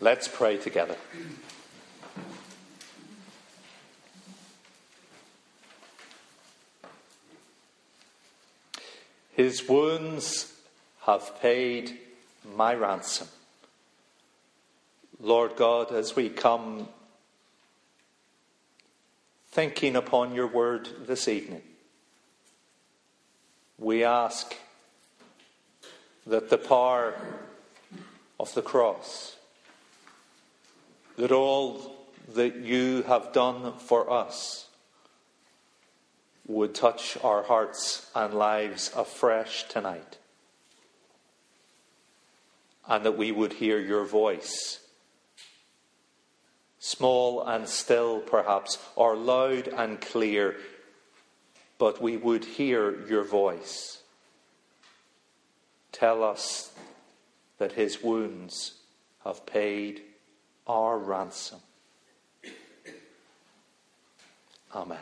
Let's pray together. His wounds have paid my ransom. Lord God, as we come thinking upon your word this evening, we ask that the power of the cross, that all that you have done for us would touch our hearts and lives afresh tonight, and that we would hear your voice. Small and still, perhaps, or loud and clear, but we would hear your voice. Tell us that his wounds have paid our ransom. Amen.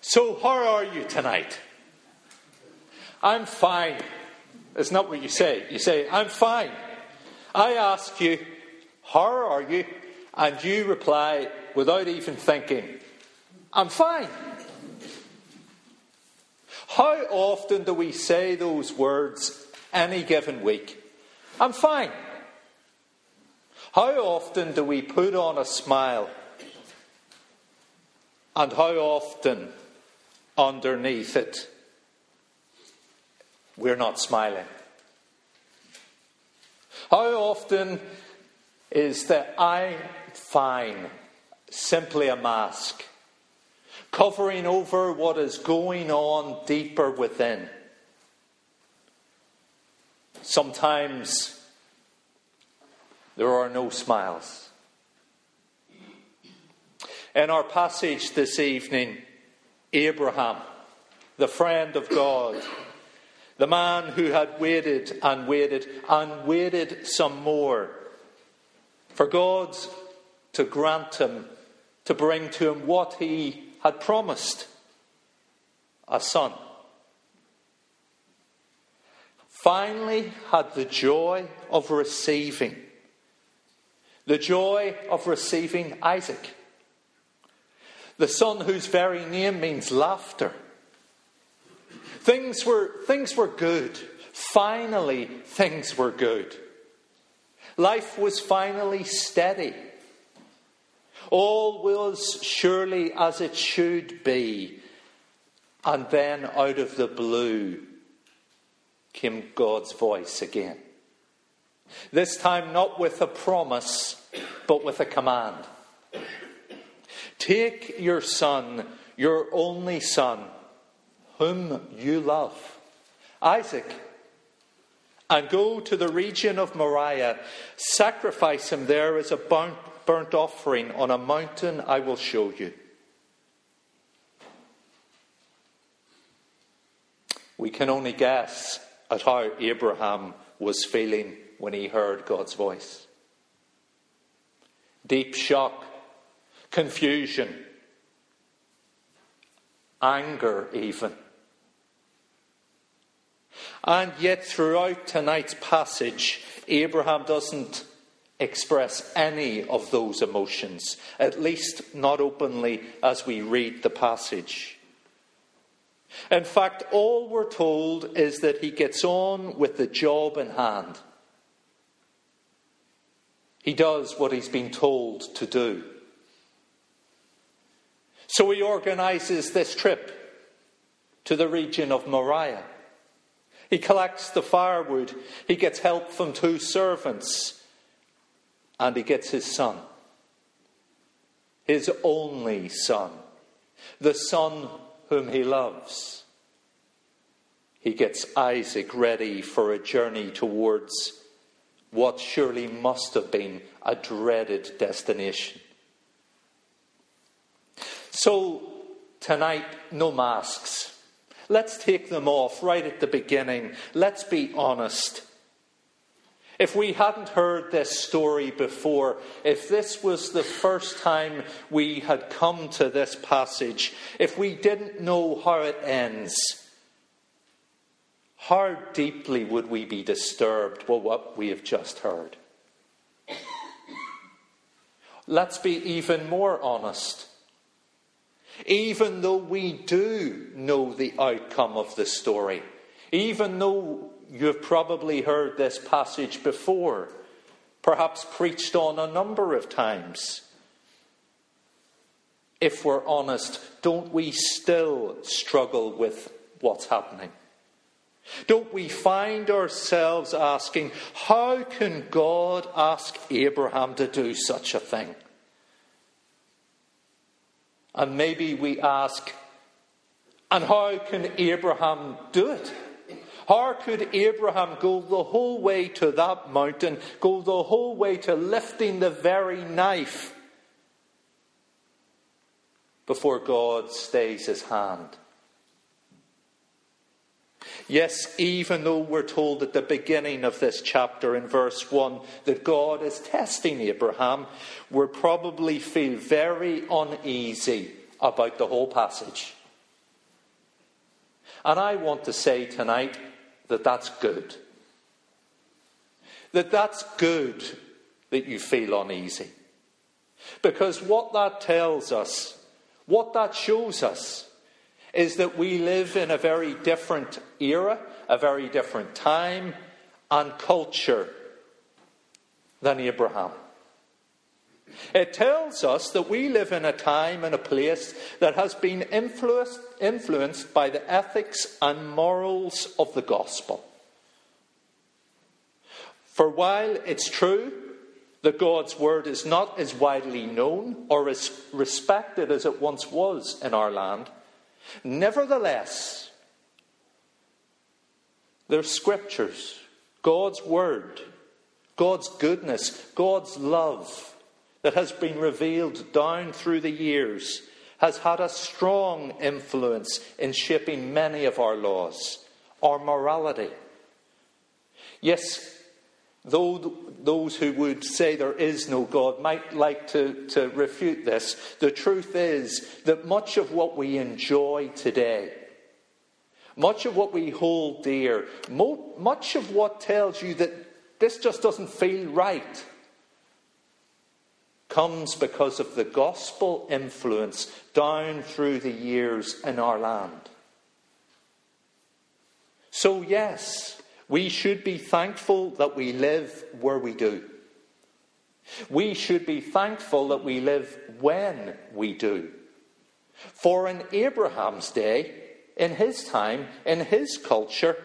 So, how are you tonight? I'm fine. It's not what you say. You say, I'm fine. I ask you, How are you? And you reply without even thinking, I'm fine. How often do we say those words any given week? I'm fine. How often do we put on a smile? And how often underneath it we're not smiling? How often is the I'm fine simply a mask, covering over what is going on deeper within? Sometimes there are no smiles. In our passage this evening, Abraham, the friend of God, the man who had waited and waited and waited some more for God to grant him, to bring to him what he had promised a son. Finally, had the joy of receiving, the joy of receiving Isaac, the son whose very name means laughter Things were, things were good. Finally, things were good. Life was finally steady. All was surely as it should be. And then out of the blue came God's voice again. This time, not with a promise, but with a command. Take your son, your only son whom you love, Isaac, and go to the region of Moriah, sacrifice him there as a burnt, burnt offering on a mountain I will show you. We can only guess at how Abraham was feeling when he heard God's voice. Deep shock, confusion, anger, even. And yet, throughout tonight's passage, Abraham doesn't express any of those emotions, at least not openly as we read the passage. In fact, all we're told is that he gets on with the job in hand. He does what he's been told to do. So he organizes this trip to the region of Moriah. He collects the firewood. He gets help from two servants. And he gets his son. His only son. The son whom he loves. He gets Isaac ready for a journey towards what surely must have been a dreaded destination. So, tonight, no masks. Let's take them off right at the beginning. Let's be honest. If we hadn't heard this story before, if this was the first time we had come to this passage, if we didn't know how it ends, how deeply would we be disturbed by what we have just heard? Let's be even more honest. Even though we do know the outcome of the story, even though you've probably heard this passage before, perhaps preached on a number of times, if we're honest, don't we still struggle with what's happening? Don't we find ourselves asking, how can God ask Abraham to do such a thing? And maybe we ask, and how can Abraham do it? How could Abraham go the whole way to that mountain, go the whole way to lifting the very knife before God stays his hand? Yes, even though we're told at the beginning of this chapter in verse 1 that God is testing Abraham, we probably feel very uneasy about the whole passage. And I want to say tonight that that's good. That that's good that you feel uneasy. Because what that tells us, what that shows us, is that we live in a very different era, a very different time and culture than Abraham. It tells us that we live in a time and a place that has been influenced, influenced by the ethics and morals of the gospel. For while it's true that God's word is not as widely known or as respected as it once was in our land, Nevertheless, there's scriptures, God's word, God's goodness, God's love that has been revealed down through the years has had a strong influence in shaping many of our laws, our morality. Yes, Though those who would say there is no God might like to, to refute this, the truth is that much of what we enjoy today, much of what we hold dear, much of what tells you that this just doesn't feel right, comes because of the gospel influence down through the years in our land. So, yes, we should be thankful that we live where we do. We should be thankful that we live when we do. For in Abraham's day, in his time, in his culture,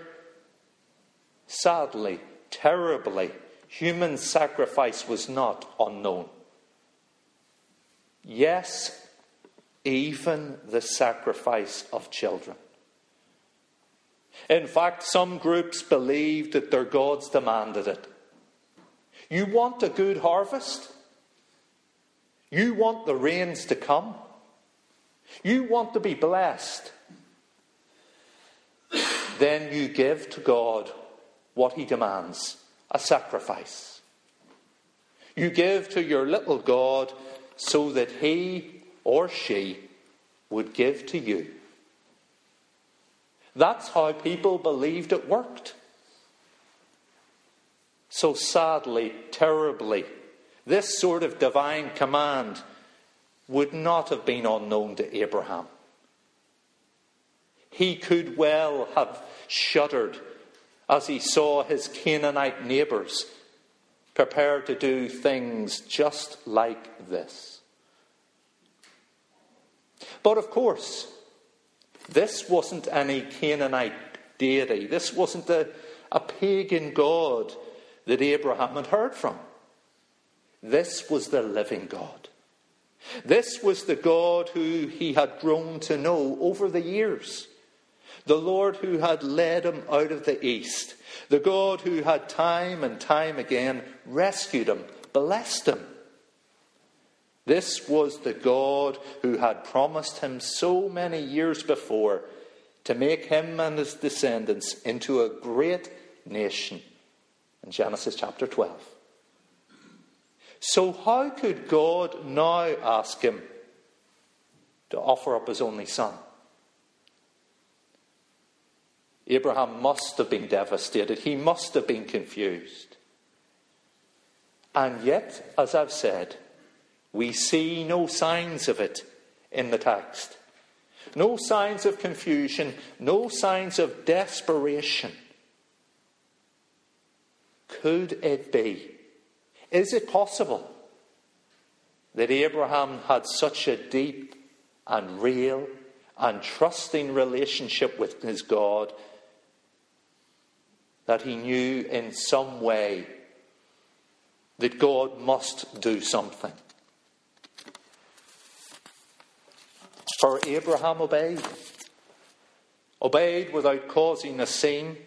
sadly, terribly, human sacrifice was not unknown. Yes, even the sacrifice of children. In fact, some groups believed that their gods demanded it. You want a good harvest? You want the rains to come? You want to be blessed? Then you give to God what He demands a sacrifice. You give to your little God so that He or she would give to you. That's how people believed it worked. So sadly, terribly, this sort of divine command would not have been unknown to Abraham. He could well have shuddered as he saw his Canaanite neighbours prepare to do things just like this. But of course, this wasn't any Canaanite deity. This wasn't a, a pagan god that Abraham had heard from. This was the living God. This was the God who he had grown to know over the years. The Lord who had led him out of the east. The God who had time and time again rescued him, blessed him, this was the God who had promised him so many years before to make him and his descendants into a great nation in Genesis chapter 12. So, how could God now ask him to offer up his only son? Abraham must have been devastated. He must have been confused. And yet, as I've said, we see no signs of it in the text. No signs of confusion, no signs of desperation. Could it be? Is it possible that Abraham had such a deep and real and trusting relationship with his God that he knew in some way that God must do something? For Abraham obeyed. Obeyed without causing a scene.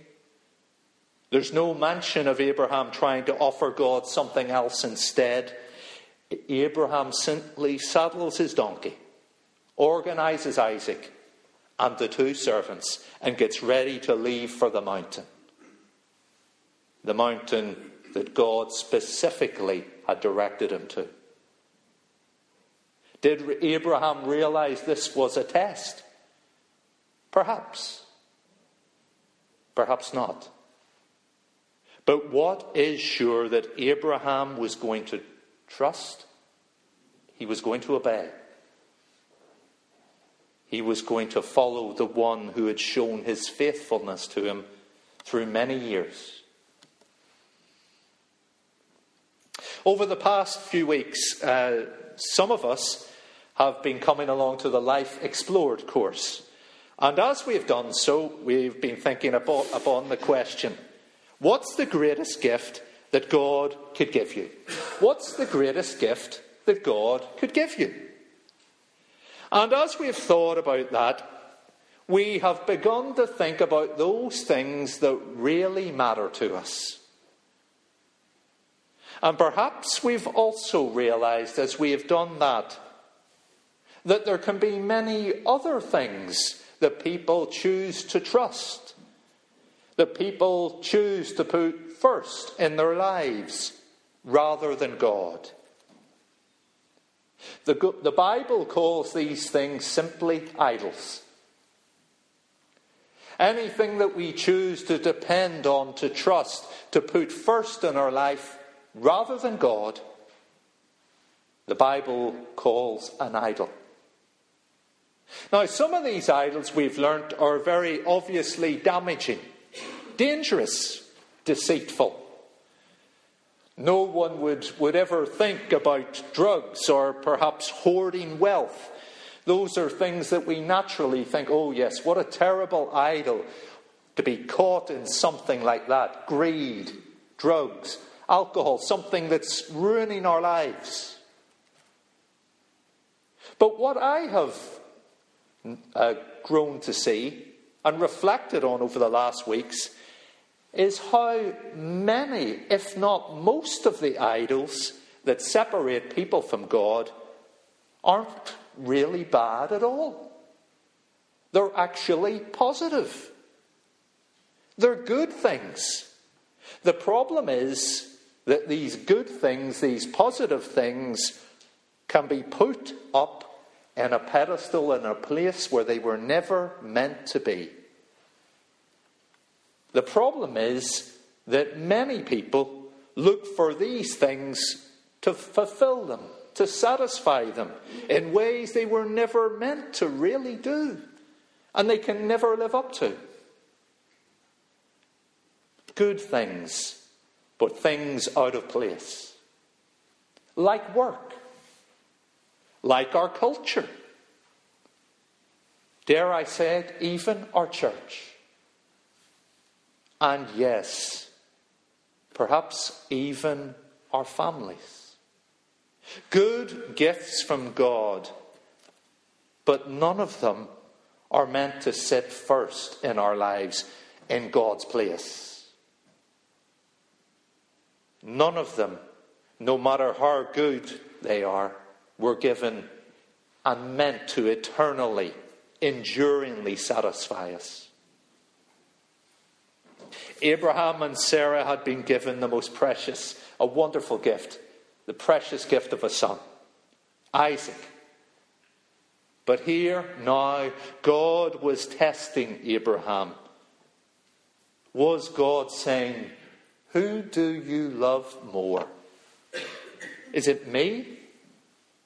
There's no mention of Abraham trying to offer God something else instead. Abraham simply saddles his donkey, organizes Isaac and the two servants, and gets ready to leave for the mountain. The mountain that God specifically had directed him to. Did Abraham realize this was a test? Perhaps. Perhaps not. But what is sure that Abraham was going to trust? He was going to obey. He was going to follow the one who had shown his faithfulness to him through many years. Over the past few weeks, uh, some of us have been coming along to the Life Explored course. And as we've done so, we've been thinking about, upon the question what's the greatest gift that God could give you? What's the greatest gift that God could give you? And as we've thought about that, we have begun to think about those things that really matter to us. And perhaps we've also realized as we have done that that there can be many other things that people choose to trust, that people choose to put first in their lives rather than God. The, the Bible calls these things simply idols. Anything that we choose to depend on, to trust, to put first in our life rather than God, the Bible calls an idol. Now, some of these idols we've learnt are very obviously damaging, dangerous, deceitful. No one would, would ever think about drugs or perhaps hoarding wealth. Those are things that we naturally think, oh, yes, what a terrible idol to be caught in something like that greed, drugs, alcohol, something that's ruining our lives. But what I have uh, grown to see and reflected on over the last weeks is how many, if not most, of the idols that separate people from God aren't really bad at all. They're actually positive. They're good things. The problem is that these good things, these positive things, can be put up in a pedestal in a place where they were never meant to be. The problem is that many people look for these things to fulfill them, to satisfy them in ways they were never meant to really do, and they can never live up to. Good things, but things out of place. Like work, like our culture. Dare I say it, even our church. And yes, perhaps even our families. Good gifts from God, but none of them are meant to sit first in our lives in God's place. None of them, no matter how good they are, were given and meant to eternally, enduringly satisfy us. Abraham and Sarah had been given the most precious, a wonderful gift, the precious gift of a son, Isaac. But here now, God was testing Abraham Was God saying, Who do you love more? Is it me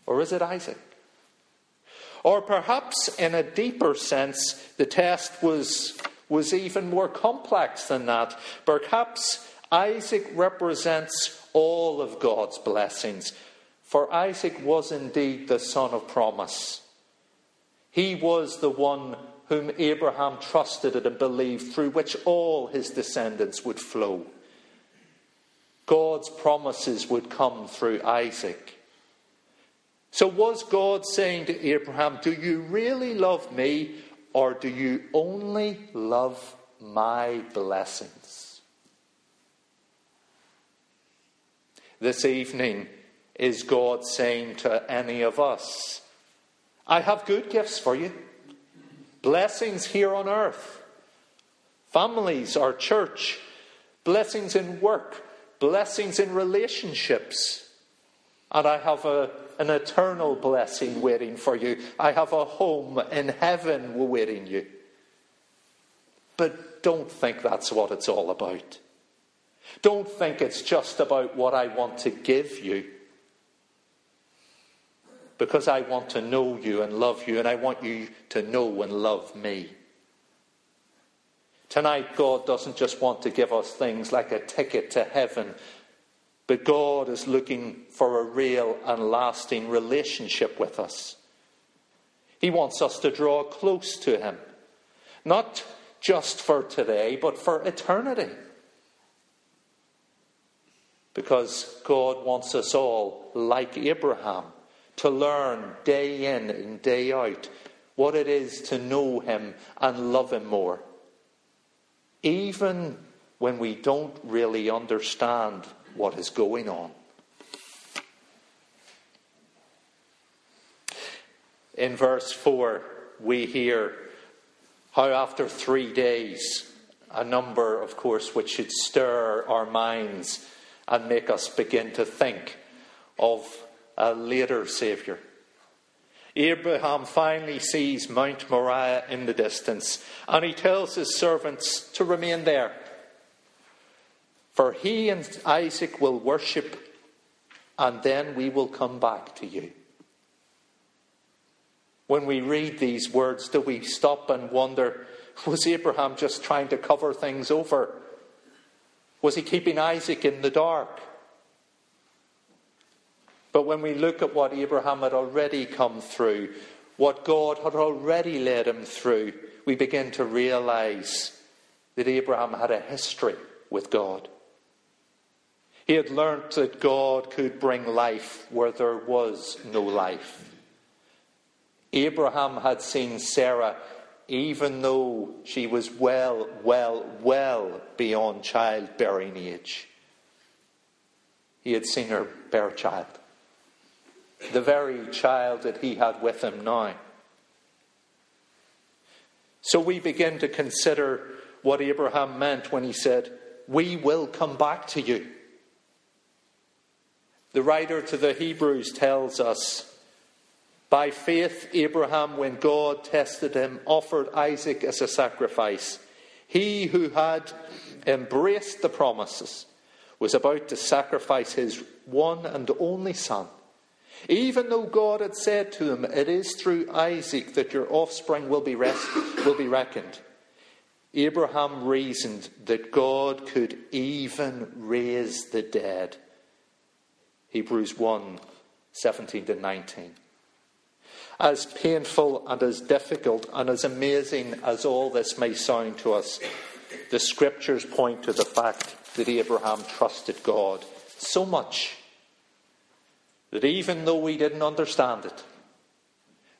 or is it Isaac? Or perhaps in a deeper sense, the test was, was even more complex than that. Perhaps Isaac represents all of God's blessings, for Isaac was indeed the son of promise. He was the one whom Abraham trusted and believed, through which all his descendants would flow. God's promises would come through Isaac. So, was God saying to Abraham, Do you really love me, or do you only love my blessings? This evening, is God saying to any of us, I have good gifts for you, blessings here on earth, families, our church, blessings in work, blessings in relationships. And I have a, an eternal blessing waiting for you. I have a home in heaven waiting you. But don't think that's what it's all about. Don't think it's just about what I want to give you. Because I want to know you and love you, and I want you to know and love me. Tonight, God doesn't just want to give us things like a ticket to heaven, but God is looking for a real and lasting relationship with us. He wants us to draw close to Him, not just for today, but for eternity. Because God wants us all, like Abraham, to learn day in and day out what it is to know Him and love Him more even when we don't really understand what is going on. In verse 4, we hear how after three days, a number, of course, which should stir our minds and make us begin to think of a later Saviour. Abraham finally sees Mount Moriah in the distance, and he tells his servants to remain there. For he and Isaac will worship, and then we will come back to you. When we read these words, do we stop and wonder was Abraham just trying to cover things over? Was he keeping Isaac in the dark? But when we look at what Abraham had already come through, what God had already led him through, we begin to realize that Abraham had a history with God. He had learnt that God could bring life where there was no life. Abraham had seen Sarah even though she was well, well, well beyond childbearing age. He had seen her bear a child the very child that he had with him now. So we begin to consider what Abraham meant when he said, We will come back to you. The writer to the Hebrews tells us, By faith, Abraham, when God tested him, offered Isaac as a sacrifice. He who had embraced the promises was about to sacrifice his one and only son even though God had said to him, It is through Isaac that your offspring will be, rest, will be reckoned, Abraham reasoned that God could even raise the dead. Hebrews 1 17 to 19. As painful and as difficult and as amazing as all this may sound to us, the scriptures point to the fact that Abraham trusted God so much that even though he didn't understand it,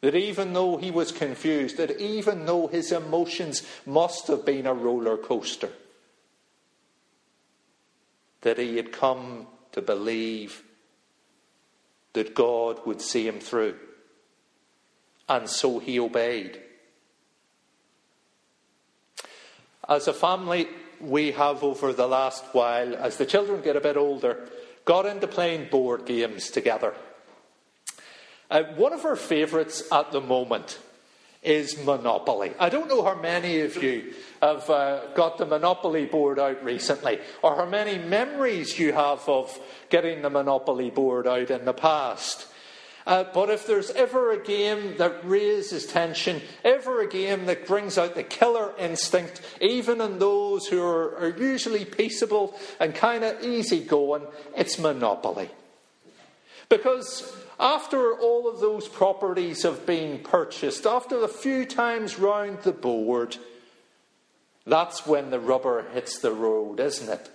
that even though he was confused, that even though his emotions must have been a roller coaster, that he had come to believe that God would see him through. And so he obeyed. As a family, we have over the last while, as the children get a bit older, got into playing board games together. Uh, one of our favourites at the moment is Monopoly. I don't know how many of you have uh, got the Monopoly board out recently, or how many memories you have of getting the Monopoly board out in the past. Uh, but if there's ever a game that raises tension, ever a game that brings out the killer instinct, even in those who are, are usually peaceable and kind of easygoing, it's Monopoly. Because after all of those properties have been purchased, after a few times round the board, that's when the rubber hits the road, isn't it?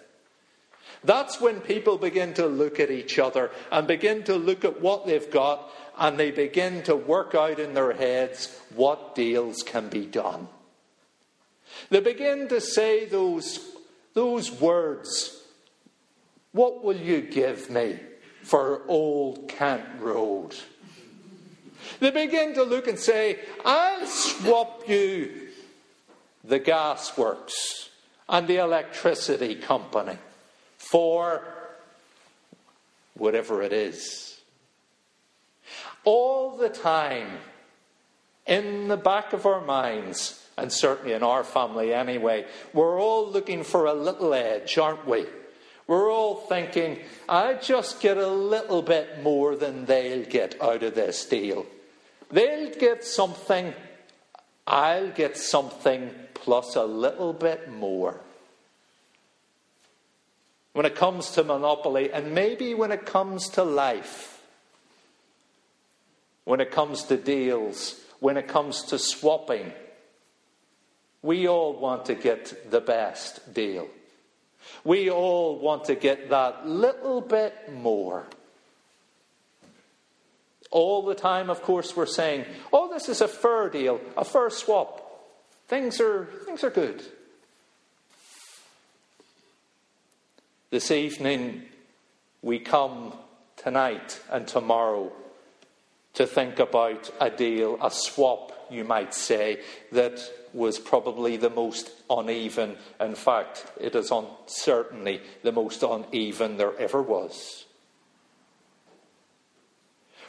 That's when people begin to look at each other and begin to look at what they've got and they begin to work out in their heads what deals can be done. They begin to say those, those words What will you give me for old Kent Road? They begin to look and say, I'll swap you the gasworks and the electricity company for whatever it is. All the time, in the back of our minds, and certainly in our family anyway, we're all looking for a little edge, aren't we? We're all thinking, I just get a little bit more than they'll get out of this deal. They'll get something, I'll get something plus a little bit more. When it comes to monopoly, and maybe when it comes to life, when it comes to deals, when it comes to swapping, we all want to get the best deal. We all want to get that little bit more. All the time, of course, we're saying, oh, this is a fair deal, a fair swap. Things are, things are good. This evening, we come tonight and tomorrow to think about a deal, a swap, you might say, that was probably the most uneven. In fact, it is certainly the most uneven there ever was.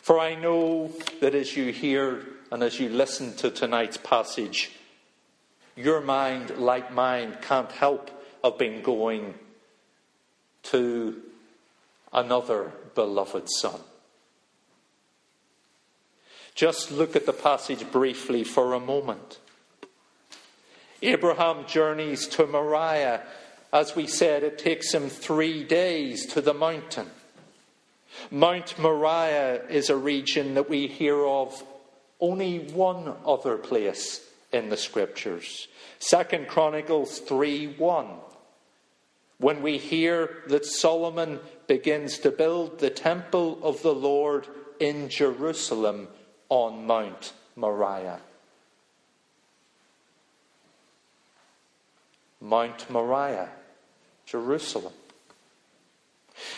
For I know that as you hear and as you listen to tonight's passage, your mind, like mine, can't help of being going to another beloved son. Just look at the passage briefly for a moment. Abraham journeys to Moriah. As we said, it takes him three days to the mountain. Mount Moriah is a region that we hear of only one other place in the scriptures. Second Chronicles 3 1 when we hear that Solomon begins to build the temple of the Lord in Jerusalem on Mount Moriah. Mount Moriah, Jerusalem.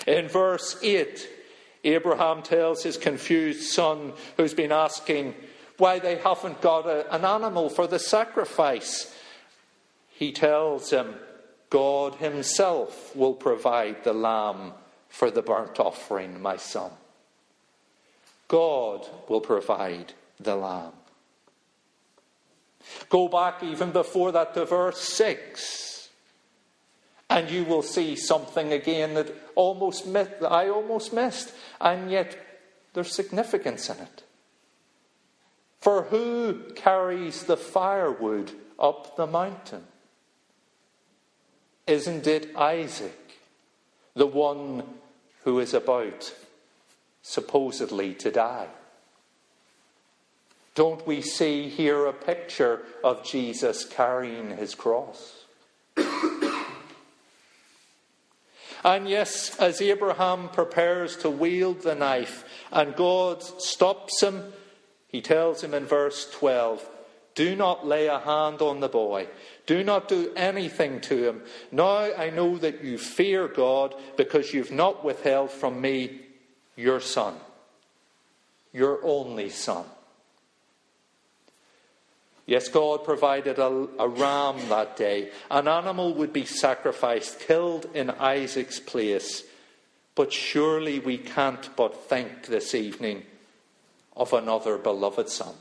In verse 8, Abraham tells his confused son, who's been asking why they haven't got a, an animal for the sacrifice, he tells him, God Himself will provide the lamb for the burnt offering, my son. God will provide the lamb. Go back even before that to verse 6, and you will see something again that almost that I almost missed, and yet there's significance in it. For who carries the firewood up the mountain? Isn't it Isaac, the one who is about supposedly to die? Don't we see here a picture of Jesus carrying his cross? and yes, as Abraham prepares to wield the knife and God stops him, he tells him in verse 12, Do not lay a hand on the boy. Do not do anything to him. Now I know that you fear God because you've not withheld from me your son, your only son. Yes, God provided a, a, ram that day. An animal would be sacrificed, killed in Isaac's place. But surely we can't but think this evening of another beloved son.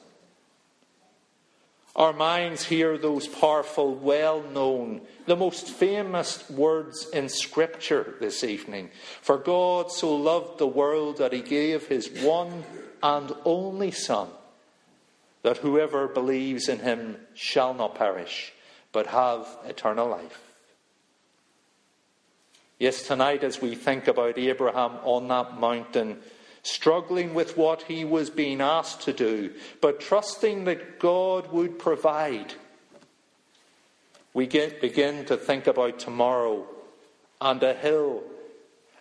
Our minds hear those powerful, well known, the most famous words in Scripture this evening. For God so loved the world that he gave his one and only Son, that whoever believes in him shall not perish, but have eternal life. Yes, tonight, as we think about Abraham on that mountain, struggling with what he was being asked to do, but trusting that God would provide. We get, begin to think about tomorrow and a hill,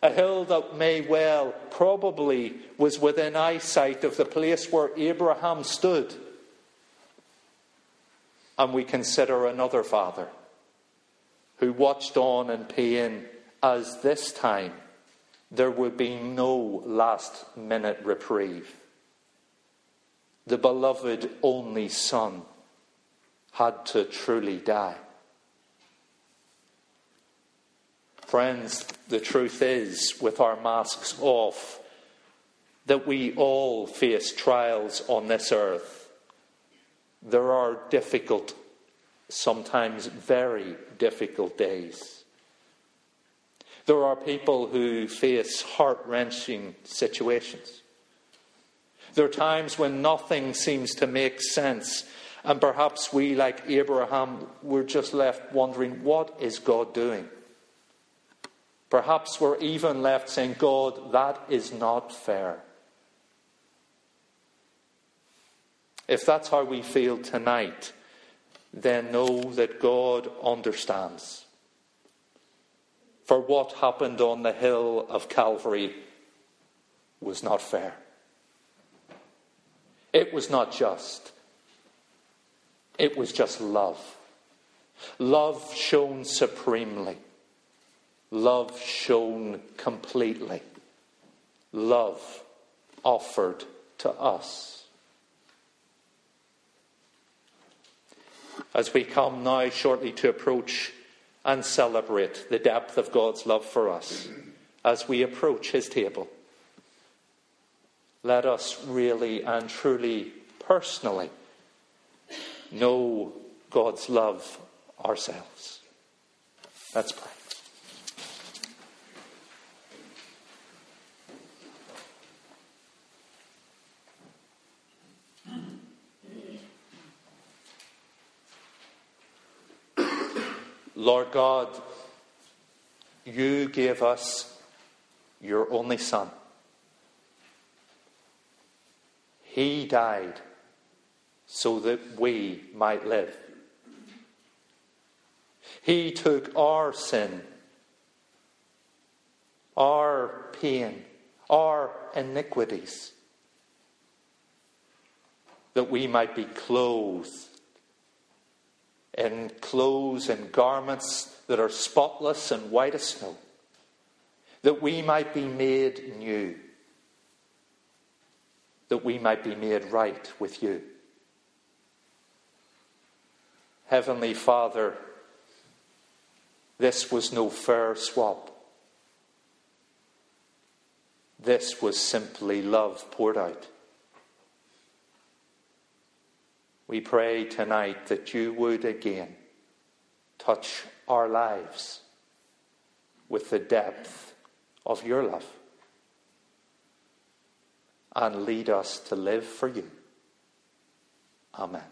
a hill that may well, probably, was within eyesight of the place where Abraham stood. And we consider another father who watched on in pain as this time there would be no last minute reprieve. The beloved only Son had to truly die. Friends, the truth is, with our masks off, that we all face trials on this earth. There are difficult, sometimes very difficult days. There are people who face heart wrenching situations. There are times when nothing seems to make sense, and perhaps we, like Abraham, we're just left wondering, what is God doing? Perhaps we're even left saying, God, that is not fair. If that's how we feel tonight, then know that God understands. For what happened on the hill of Calvary was not fair. It was not just. It was just love. Love shown supremely. Love shown completely. Love offered to us. As we come now shortly to approach and celebrate the depth of God's love for us as we approach His table. Let us really and truly, personally, know God's love ourselves. Let's pray. Lord God, you gave us your only Son. He died so that we might live. He took our sin, our pain, our iniquities, that we might be clothed in clothes and garments that are spotless and white as snow, that we might be made new, that we might be made right with you. Heavenly Father, this was no fair swap. This was simply love poured out. We pray tonight that you would again touch our lives with the depth of your love and lead us to live for you. Amen.